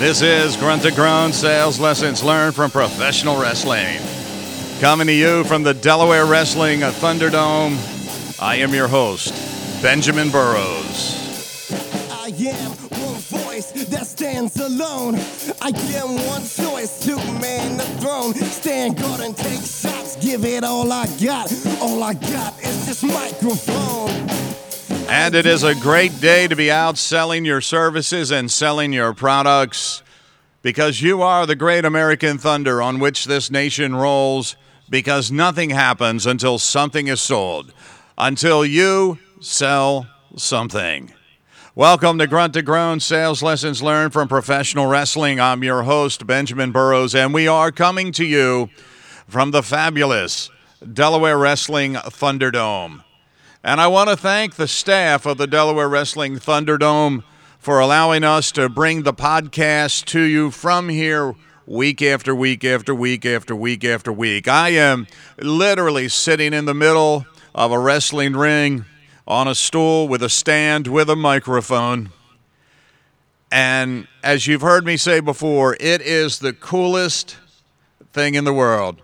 This is Grunt to Groan Sales Lessons Learned from Professional Wrestling. Coming to you from the Delaware Wrestling Thunderdome, I am your host, Benjamin Burrows. I am one voice that stands alone. I am one choice to man the throne. Stand guard and take shots. Give it all I got. All I got is this microphone. And it is a great day to be out selling your services and selling your products because you are the great American thunder on which this nation rolls. Because nothing happens until something is sold, until you sell something. Welcome to Grunt to Groan Sales Lessons Learned from Professional Wrestling. I'm your host, Benjamin Burrows, and we are coming to you from the fabulous Delaware Wrestling Thunderdome. And I want to thank the staff of the Delaware Wrestling Thunderdome for allowing us to bring the podcast to you from here week after week after week after week after week. I am literally sitting in the middle of a wrestling ring on a stool with a stand with a microphone. And as you've heard me say before, it is the coolest thing in the world.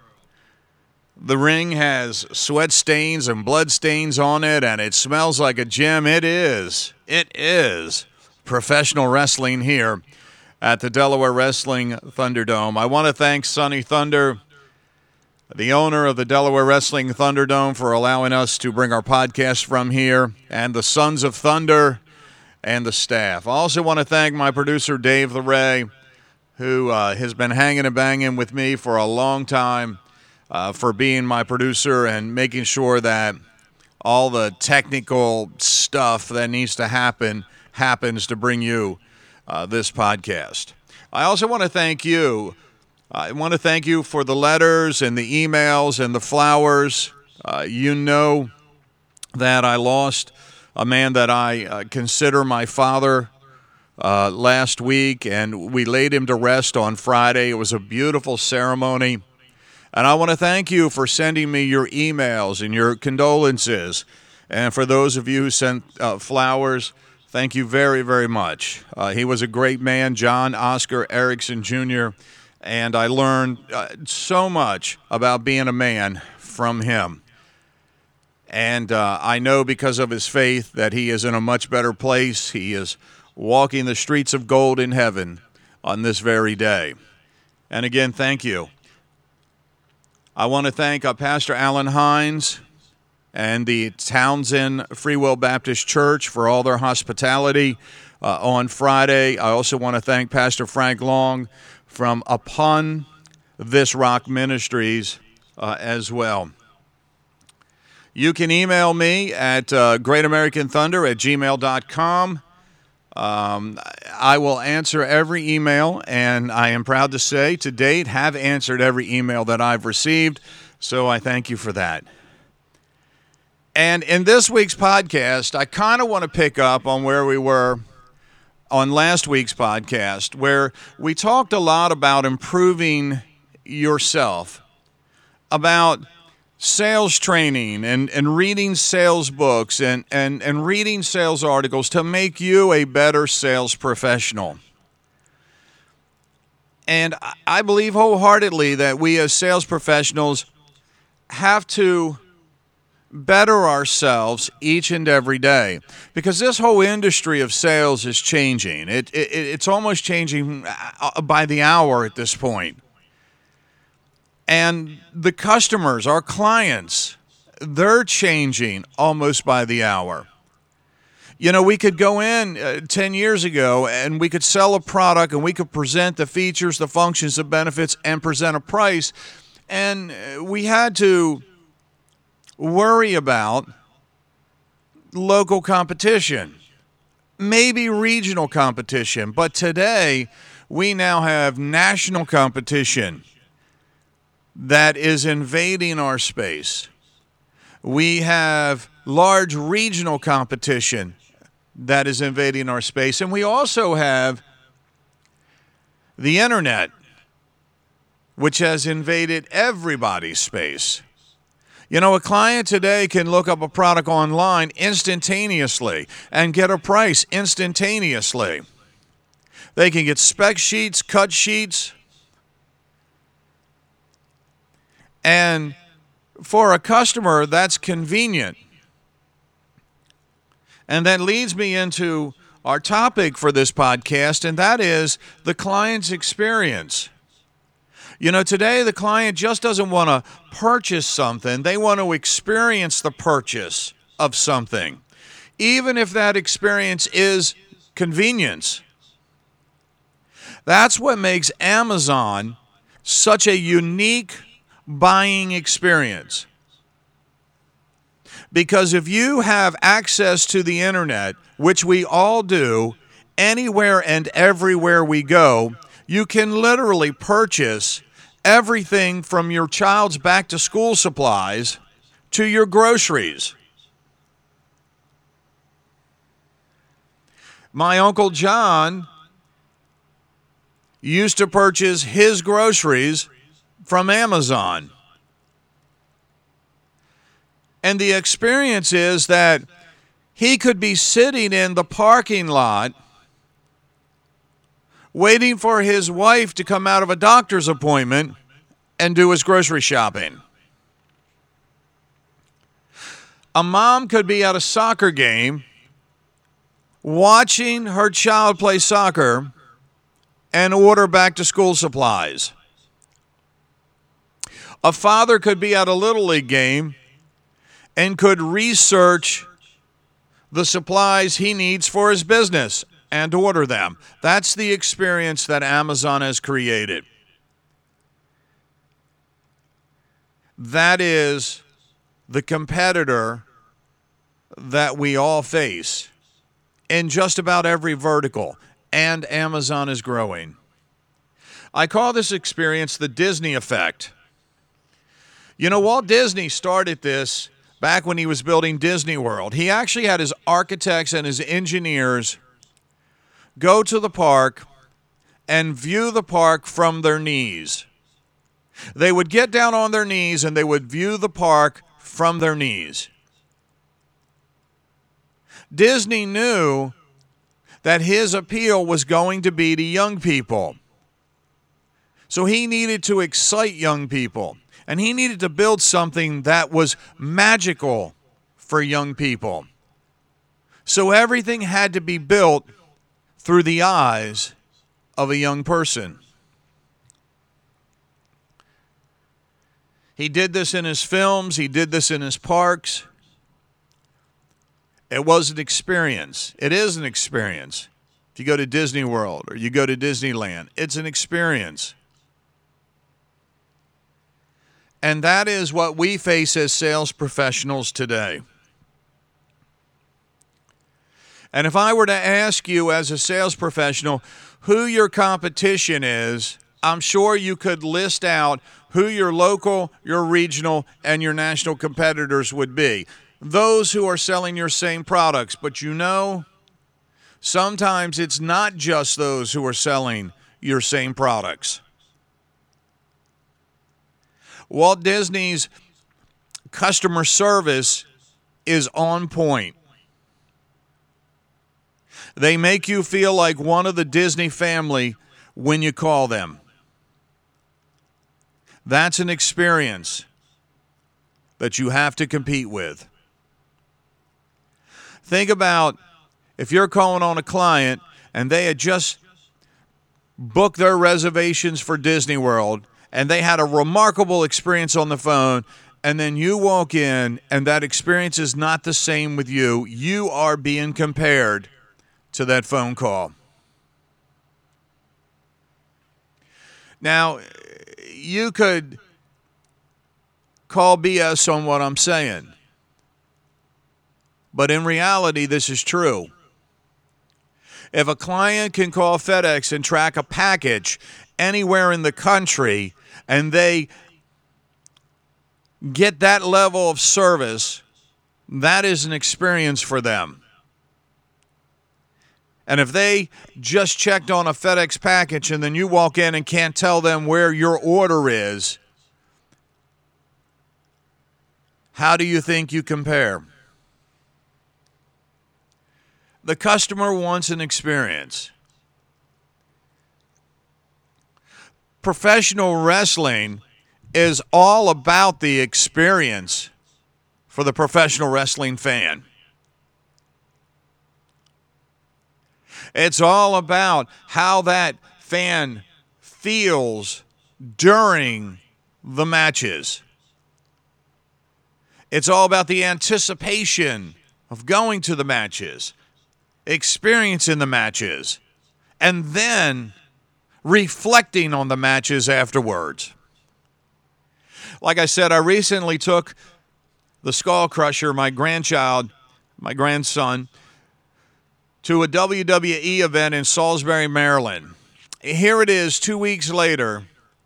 The ring has sweat stains and blood stains on it, and it smells like a gym. It is. It is professional wrestling here at the Delaware Wrestling Thunderdome. I want to thank Sonny Thunder, the owner of the Delaware Wrestling Thunderdome, for allowing us to bring our podcast from here, and the Sons of Thunder and the staff. I also want to thank my producer, Dave LeRae, who uh, has been hanging and banging with me for a long time uh, for being my producer and making sure that all the technical stuff that needs to happen happens to bring you uh, this podcast. I also want to thank you. I want to thank you for the letters and the emails and the flowers. Uh, you know that I lost a man that I uh, consider my father uh, last week, and we laid him to rest on Friday. It was a beautiful ceremony. And I want to thank you for sending me your emails and your condolences. And for those of you who sent uh, flowers, thank you very, very much. Uh, he was a great man, John Oscar Erickson Jr., and I learned uh, so much about being a man from him. And uh, I know because of his faith that he is in a much better place. He is walking the streets of gold in heaven on this very day. And again, thank you. I want to thank uh, Pastor Alan Hines and the Townsend Free Will Baptist Church for all their hospitality uh, on Friday. I also want to thank Pastor Frank Long from Upon This Rock Ministries uh, as well. You can email me at uh, greatamericanthunder at gmail.com. Um, I will answer every email, and I am proud to say to date have answered every email that I've received. So I thank you for that. And in this week's podcast, I kind of want to pick up on where we were on last week's podcast, where we talked a lot about improving yourself, about sales training and, and reading sales books and, and, and reading sales articles to make you a better sales professional. And I believe wholeheartedly that we as sales professionals have to better ourselves each and every day because this whole industry of sales is changing. It, it, it's almost changing uh, by the hour at this point and the customers, our clients, they're changing almost by the hour. You know, we could go in uh, 10 years ago and we could sell a product and we could present the features, the functions, the benefits, and present a price. And uh, we had to worry about local competition, maybe regional competition. But today, we now have national competition that is invading our space. We have large regional competition that is invading our space. And we also have the internet, which has invaded everybody's space. You know, a client today can look up a product online instantaneously and get a price instantaneously. They can get spec sheets, cut sheets. And for a customer, that's convenient. And that leads me into our topic for this podcast, and that is the client's experience. You know, today the client just doesn't want to purchase something, they want to experience the purchase of something, even if that experience is convenience. That's what makes Amazon such a unique buying experience. Because if you have access to the internet, which we all do, anywhere and everywhere we go, you can literally purchase everything from your child's back to school supplies to your groceries. My Uncle John used to purchase his groceries from Amazon. And the experience is that he could be sitting in the parking lot waiting for his wife to come out of a doctor's appointment and do his grocery shopping. A mom could be at a soccer game watching her child play soccer and order back to school supplies. A father could be at a Little League game and could research the supplies he needs for his business and order them. That's the experience that Amazon has created. That is the competitor that we all face in just about every vertical, and Amazon is growing. I call this experience the Disney effect. You know, Walt Disney started this back when he was building Disney World. He actually had his architects and his engineers go to the park and view the park from their knees. They would get down on their knees and they would view the park from their knees. Disney knew that his appeal was going to be to young people. So he needed to excite young people and he needed to build something that was magical for young people. So everything had to be built through the eyes of a young person. He did this in his films, he did this in his parks. It was an experience. It is an experience. If you go to Disney World or you go to Disneyland, it's an experience. And that is what we face as sales professionals today. And if I were to ask you as a sales professional who your competition is, I'm sure you could list out who your local, your regional, and your national competitors would be. Those who are selling your same products. But you know, sometimes it's not just those who are selling your same products. Walt Disney's customer service is on point. They make you feel like one of the Disney family when you call them. That's an experience that you have to compete with. Think about if you're calling on a client and they had just booked their reservations for Disney World and they had a remarkable experience on the phone and then you walk in and that experience is not the same with you, you are being compared to that phone call. Now, you could call BS on what I'm saying, but in reality, this is true. If a client can call FedEx and track a package anywhere in the country and they get that level of service, that is an experience for them. And if they just checked on a FedEx package and then you walk in and can't tell them where your order is, how do you think you compare? The customer wants an experience. Professional wrestling is all about the experience for the professional wrestling fan. It's all about how that fan feels during the matches. It's all about the anticipation of going to the matches, experiencing the matches, and then reflecting on the matches afterwards. Like I said, I recently took the Skull Crusher, my grandchild, my grandson, to a WWE event in Salisbury, Maryland. Here it is two weeks later,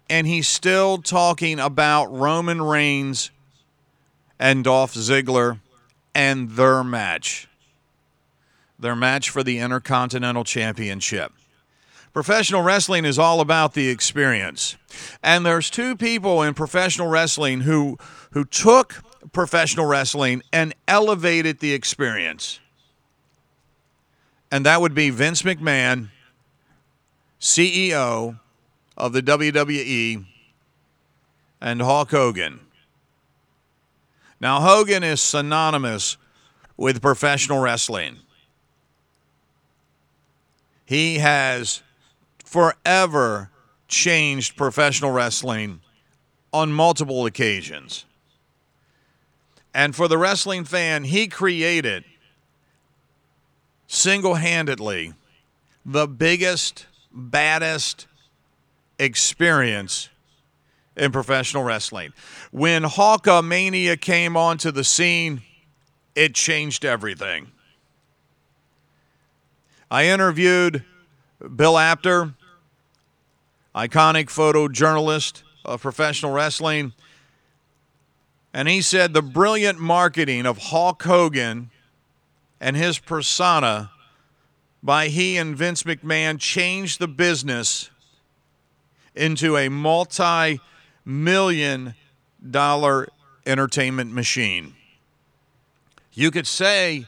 and he's still talking about Roman Reigns and Dolph Ziggler and their match. Their match for the Intercontinental Championship. Professional wrestling is all about the experience. And there's two people in professional wrestling who who took professional wrestling and elevated the experience and that would be Vince McMahon, CEO of the WWE, and Hulk Hogan. Now, Hogan is synonymous with professional wrestling. He has forever changed professional wrestling on multiple occasions. And for the wrestling fan, he created single handedly the biggest, baddest experience in professional wrestling. When Hulkamania came onto the scene, it changed everything. I interviewed Bill Apter, iconic photojournalist of professional wrestling, and he said the brilliant marketing of Hulk Hogan and his persona by he and Vince McMahon changed the business into a multi million dollar entertainment machine. You could say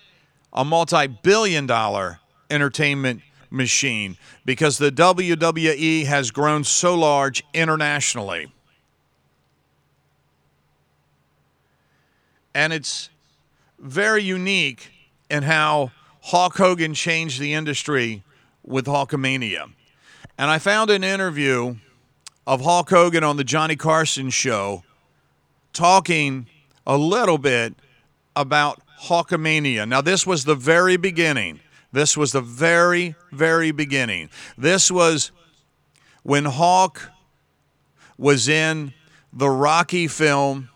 a multi billion dollar entertainment machine because the WWE has grown so large internationally. And it's very unique in how Hulk Hogan changed the industry with Hulkamania. And I found an interview of Hulk Hogan on the Johnny Carson show talking a little bit about Hulkamania. Now, this was the very beginning. This was the very, very beginning. This was when Hulk was in the Rocky film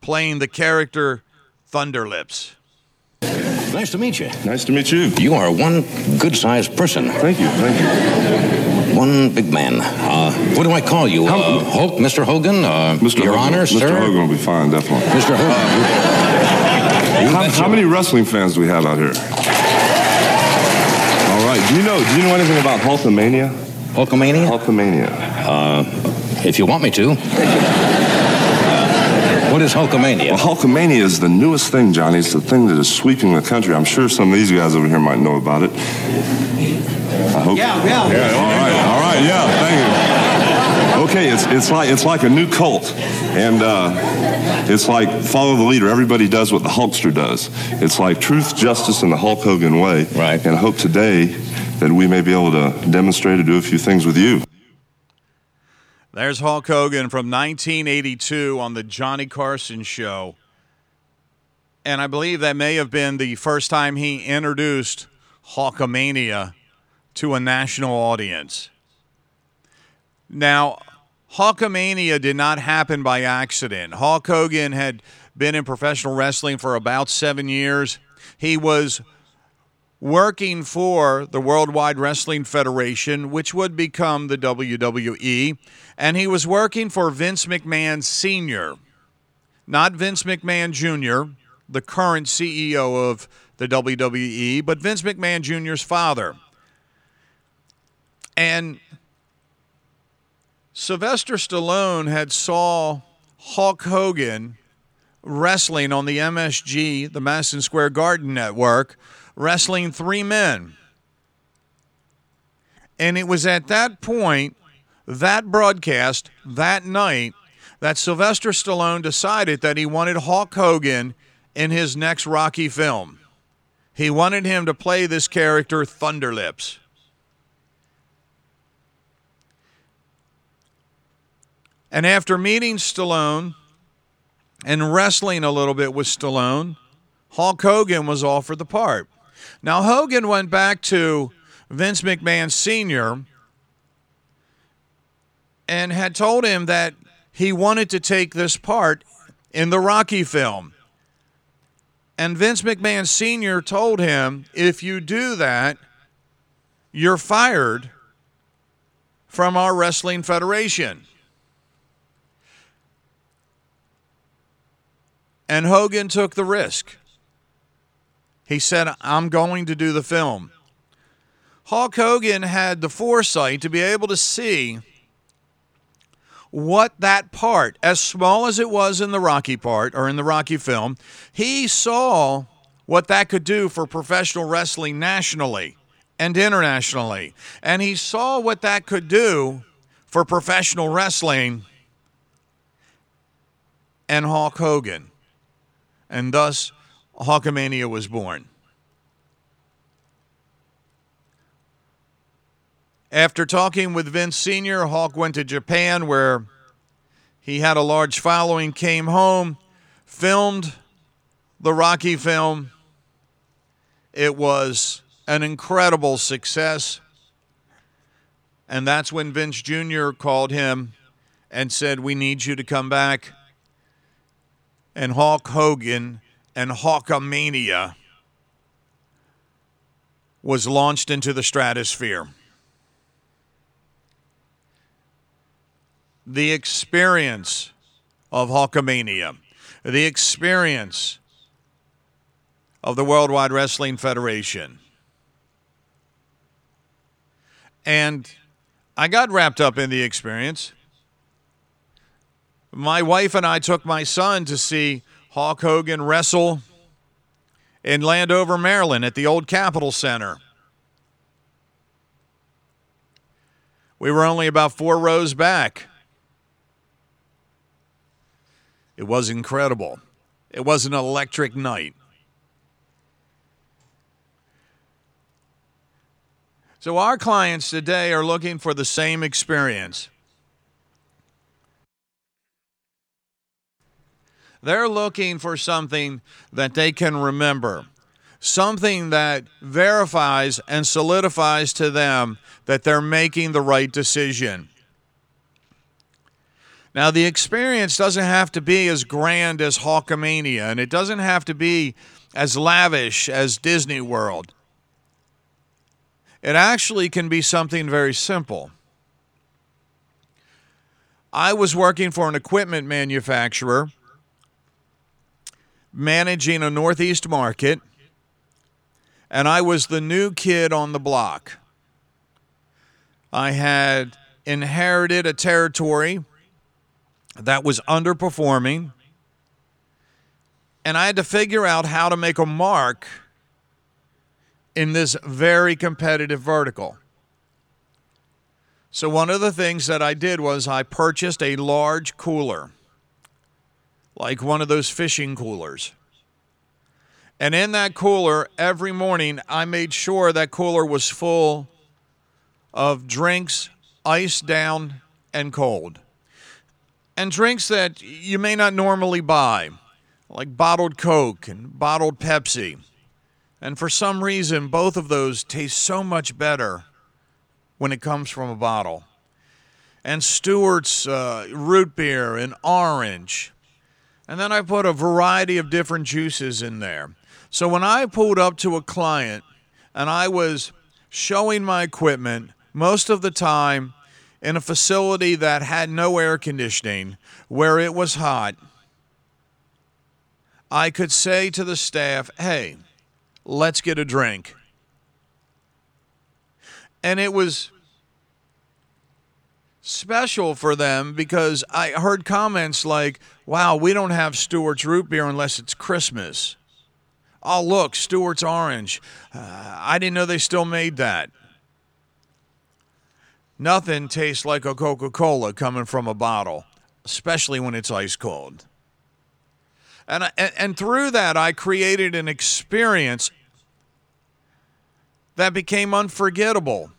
playing the character Thunderlips. Nice to meet you. Nice to meet you. You are one good-sized person. Thank you. Thank you. One big man. Uh, what do I call you? Uh, Hulk, Mr. Hogan? Uh, Mr. Your Hogan. Honor, Mr. sir? Hogan will be fine, definitely. Mr. Hogan. You How, how many wrestling fans do we have out here? All right. Do you know? Do you know anything about Hulkamania? Hulkamania? Hulkamania. Uh, if you want me to. What is Hulkamania? Well, Hulkamania is the newest thing, Johnny. It's the thing that is sweeping the country. I'm sure some of these guys over here might know about it. I hope. Yeah, yeah. Yeah. All right. All right. Yeah. Thank you. Okay. It's it's like it's like a new cult, and uh, it's like follow the leader. Everybody does what the Hulkster does. It's like truth, justice, and the Hulk Hogan way. Right. And I hope today that we may be able to demonstrate or do a few things with you. There's Hulk Hogan from 1982 on the Johnny Carson show. And I believe that may have been the first time he introduced Hulkamania to a national audience. Now, Hulkamania did not happen by accident. Hulk Hogan had been in professional wrestling for about seven years. He was working for the Worldwide Wrestling Federation, which would become the WWE, and he was working for Vince McMahon Sr., not Vince McMahon Jr., the current CEO of the WWE, but Vince McMahon Jr.'s father. And Sylvester Stallone had saw Hulk Hogan wrestling on the MSG, the Madison Square Garden Network, wrestling three men. And it was at that point that broadcast that night that Sylvester Stallone decided that he wanted Hulk Hogan in his next Rocky film. He wanted him to play this character, Thunderlips. And after meeting Stallone and wrestling a little bit with Stallone, Hulk Hogan was offered the part. Now, Hogan went back to Vince McMahon Sr. and had told him that he wanted to take this part in the Rocky film. And Vince McMahon Sr. told him, if you do that, you're fired from our wrestling federation. And Hogan took the risk. He said, I'm going to do the film. Hulk Hogan had the foresight to be able to see what that part, as small as it was in the Rocky part or in the Rocky film, he saw what that could do for professional wrestling nationally and internationally. And he saw what that could do for professional wrestling and Hulk Hogan. And thus, Hulkamania was born. After talking with Vince Sr., Hulk went to Japan where he had a large following, came home, filmed the Rocky film. It was an incredible success. And that's when Vince Jr. called him and said, We need you to come back. And Hulk Hogan and Hulkamania was launched into the stratosphere. the experience of Hulkamania, the experience of the Worldwide Wrestling Federation. And I got wrapped up in the experience. My wife and I took my son to see Hulk Hogan wrestle in Landover, Maryland at the old Capitol Center. We were only about four rows back. It was incredible. It was an electric night. So, our clients today are looking for the same experience. They're looking for something that they can remember, something that verifies and solidifies to them that they're making the right decision. Now, the experience doesn't have to be as grand as Hulkamania, and it doesn't have to be as lavish as Disney World. It actually can be something very simple. I was working for an equipment manufacturer, managing a Northeast market, and I was the new kid on the block. I had inherited a territory that was underperforming. And I had to figure out how to make a mark in this very competitive vertical. So, one of the things that I did was I purchased a large cooler, like one of those fishing coolers. And in that cooler, every morning, I made sure that cooler was full of drinks, iced down and cold and drinks that you may not normally buy, like bottled Coke and bottled Pepsi. And for some reason, both of those taste so much better when it comes from a bottle. And Stewart's uh, root beer and orange. And then I put a variety of different juices in there. So when I pulled up to a client and I was showing my equipment, most of the time in a facility that had no air conditioning, where it was hot, I could say to the staff, hey, let's get a drink. And it was special for them because I heard comments like, wow, we don't have Stewart's root beer unless it's Christmas. Oh, look, Stewart's orange. Uh, I didn't know they still made that. Nothing tastes like a Coca Cola coming from a bottle, especially when it's ice cold. And, and through that, I created an experience that became unforgettable.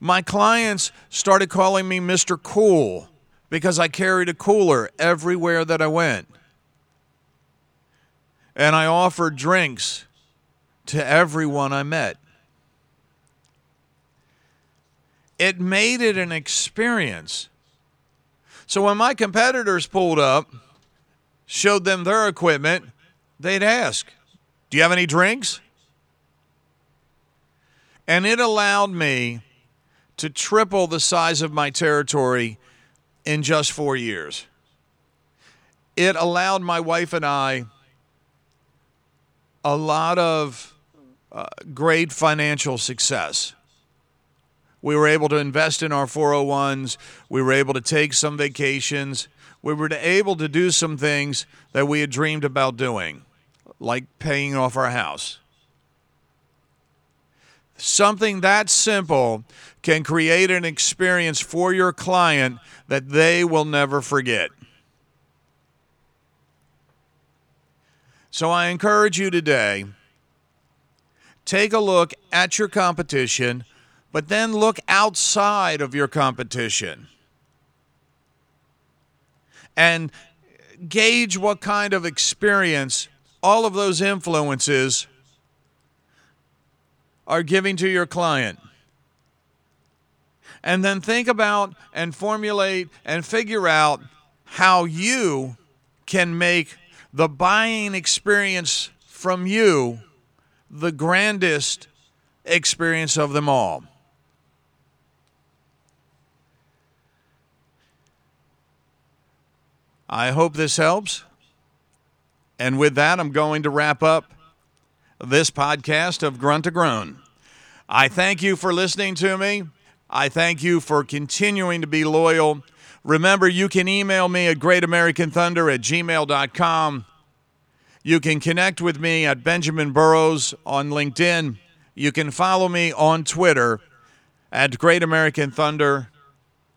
My clients started calling me Mr. Cool because I carried a cooler everywhere that I went. And I offered drinks to everyone I met. It made it an experience. So when my competitors pulled up, showed them their equipment, they'd ask, Do you have any drinks? And it allowed me to triple the size of my territory in just four years. It allowed my wife and I a lot of uh, great financial success. We were able to invest in our 401s. We were able to take some vacations. We were able to do some things that we had dreamed about doing, like paying off our house. Something that simple can create an experience for your client that they will never forget. So I encourage you today take a look at your competition, but then look outside of your competition and gauge what kind of experience all of those influences are giving to your client. And then think about and formulate and figure out how you can make the buying experience from you the grandest experience of them all. I hope this helps. And with that, I'm going to wrap up this podcast of Grunt to Groan. I thank you for listening to me. I thank you for continuing to be loyal. Remember, you can email me at greatamericanthunder at gmail.com. You can connect with me at Benjamin Burrows on LinkedIn. You can follow me on Twitter at Great American Thunder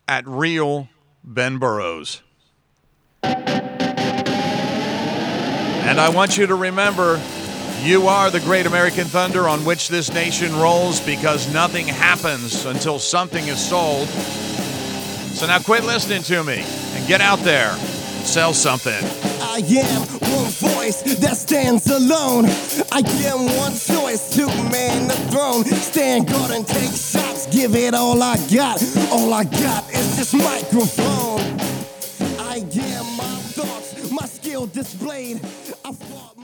at Real Ben Burrows. And I want you to remember you are the great American thunder on which this nation rolls because nothing happens until something is sold. So now quit listening to me and get out there and sell something. I am one voice that stands alone. I am one choice to man the throne. Stand guard and take shots. Give it all I got. All I got is this microphone. I am my thoughts, my skill displayed. I fought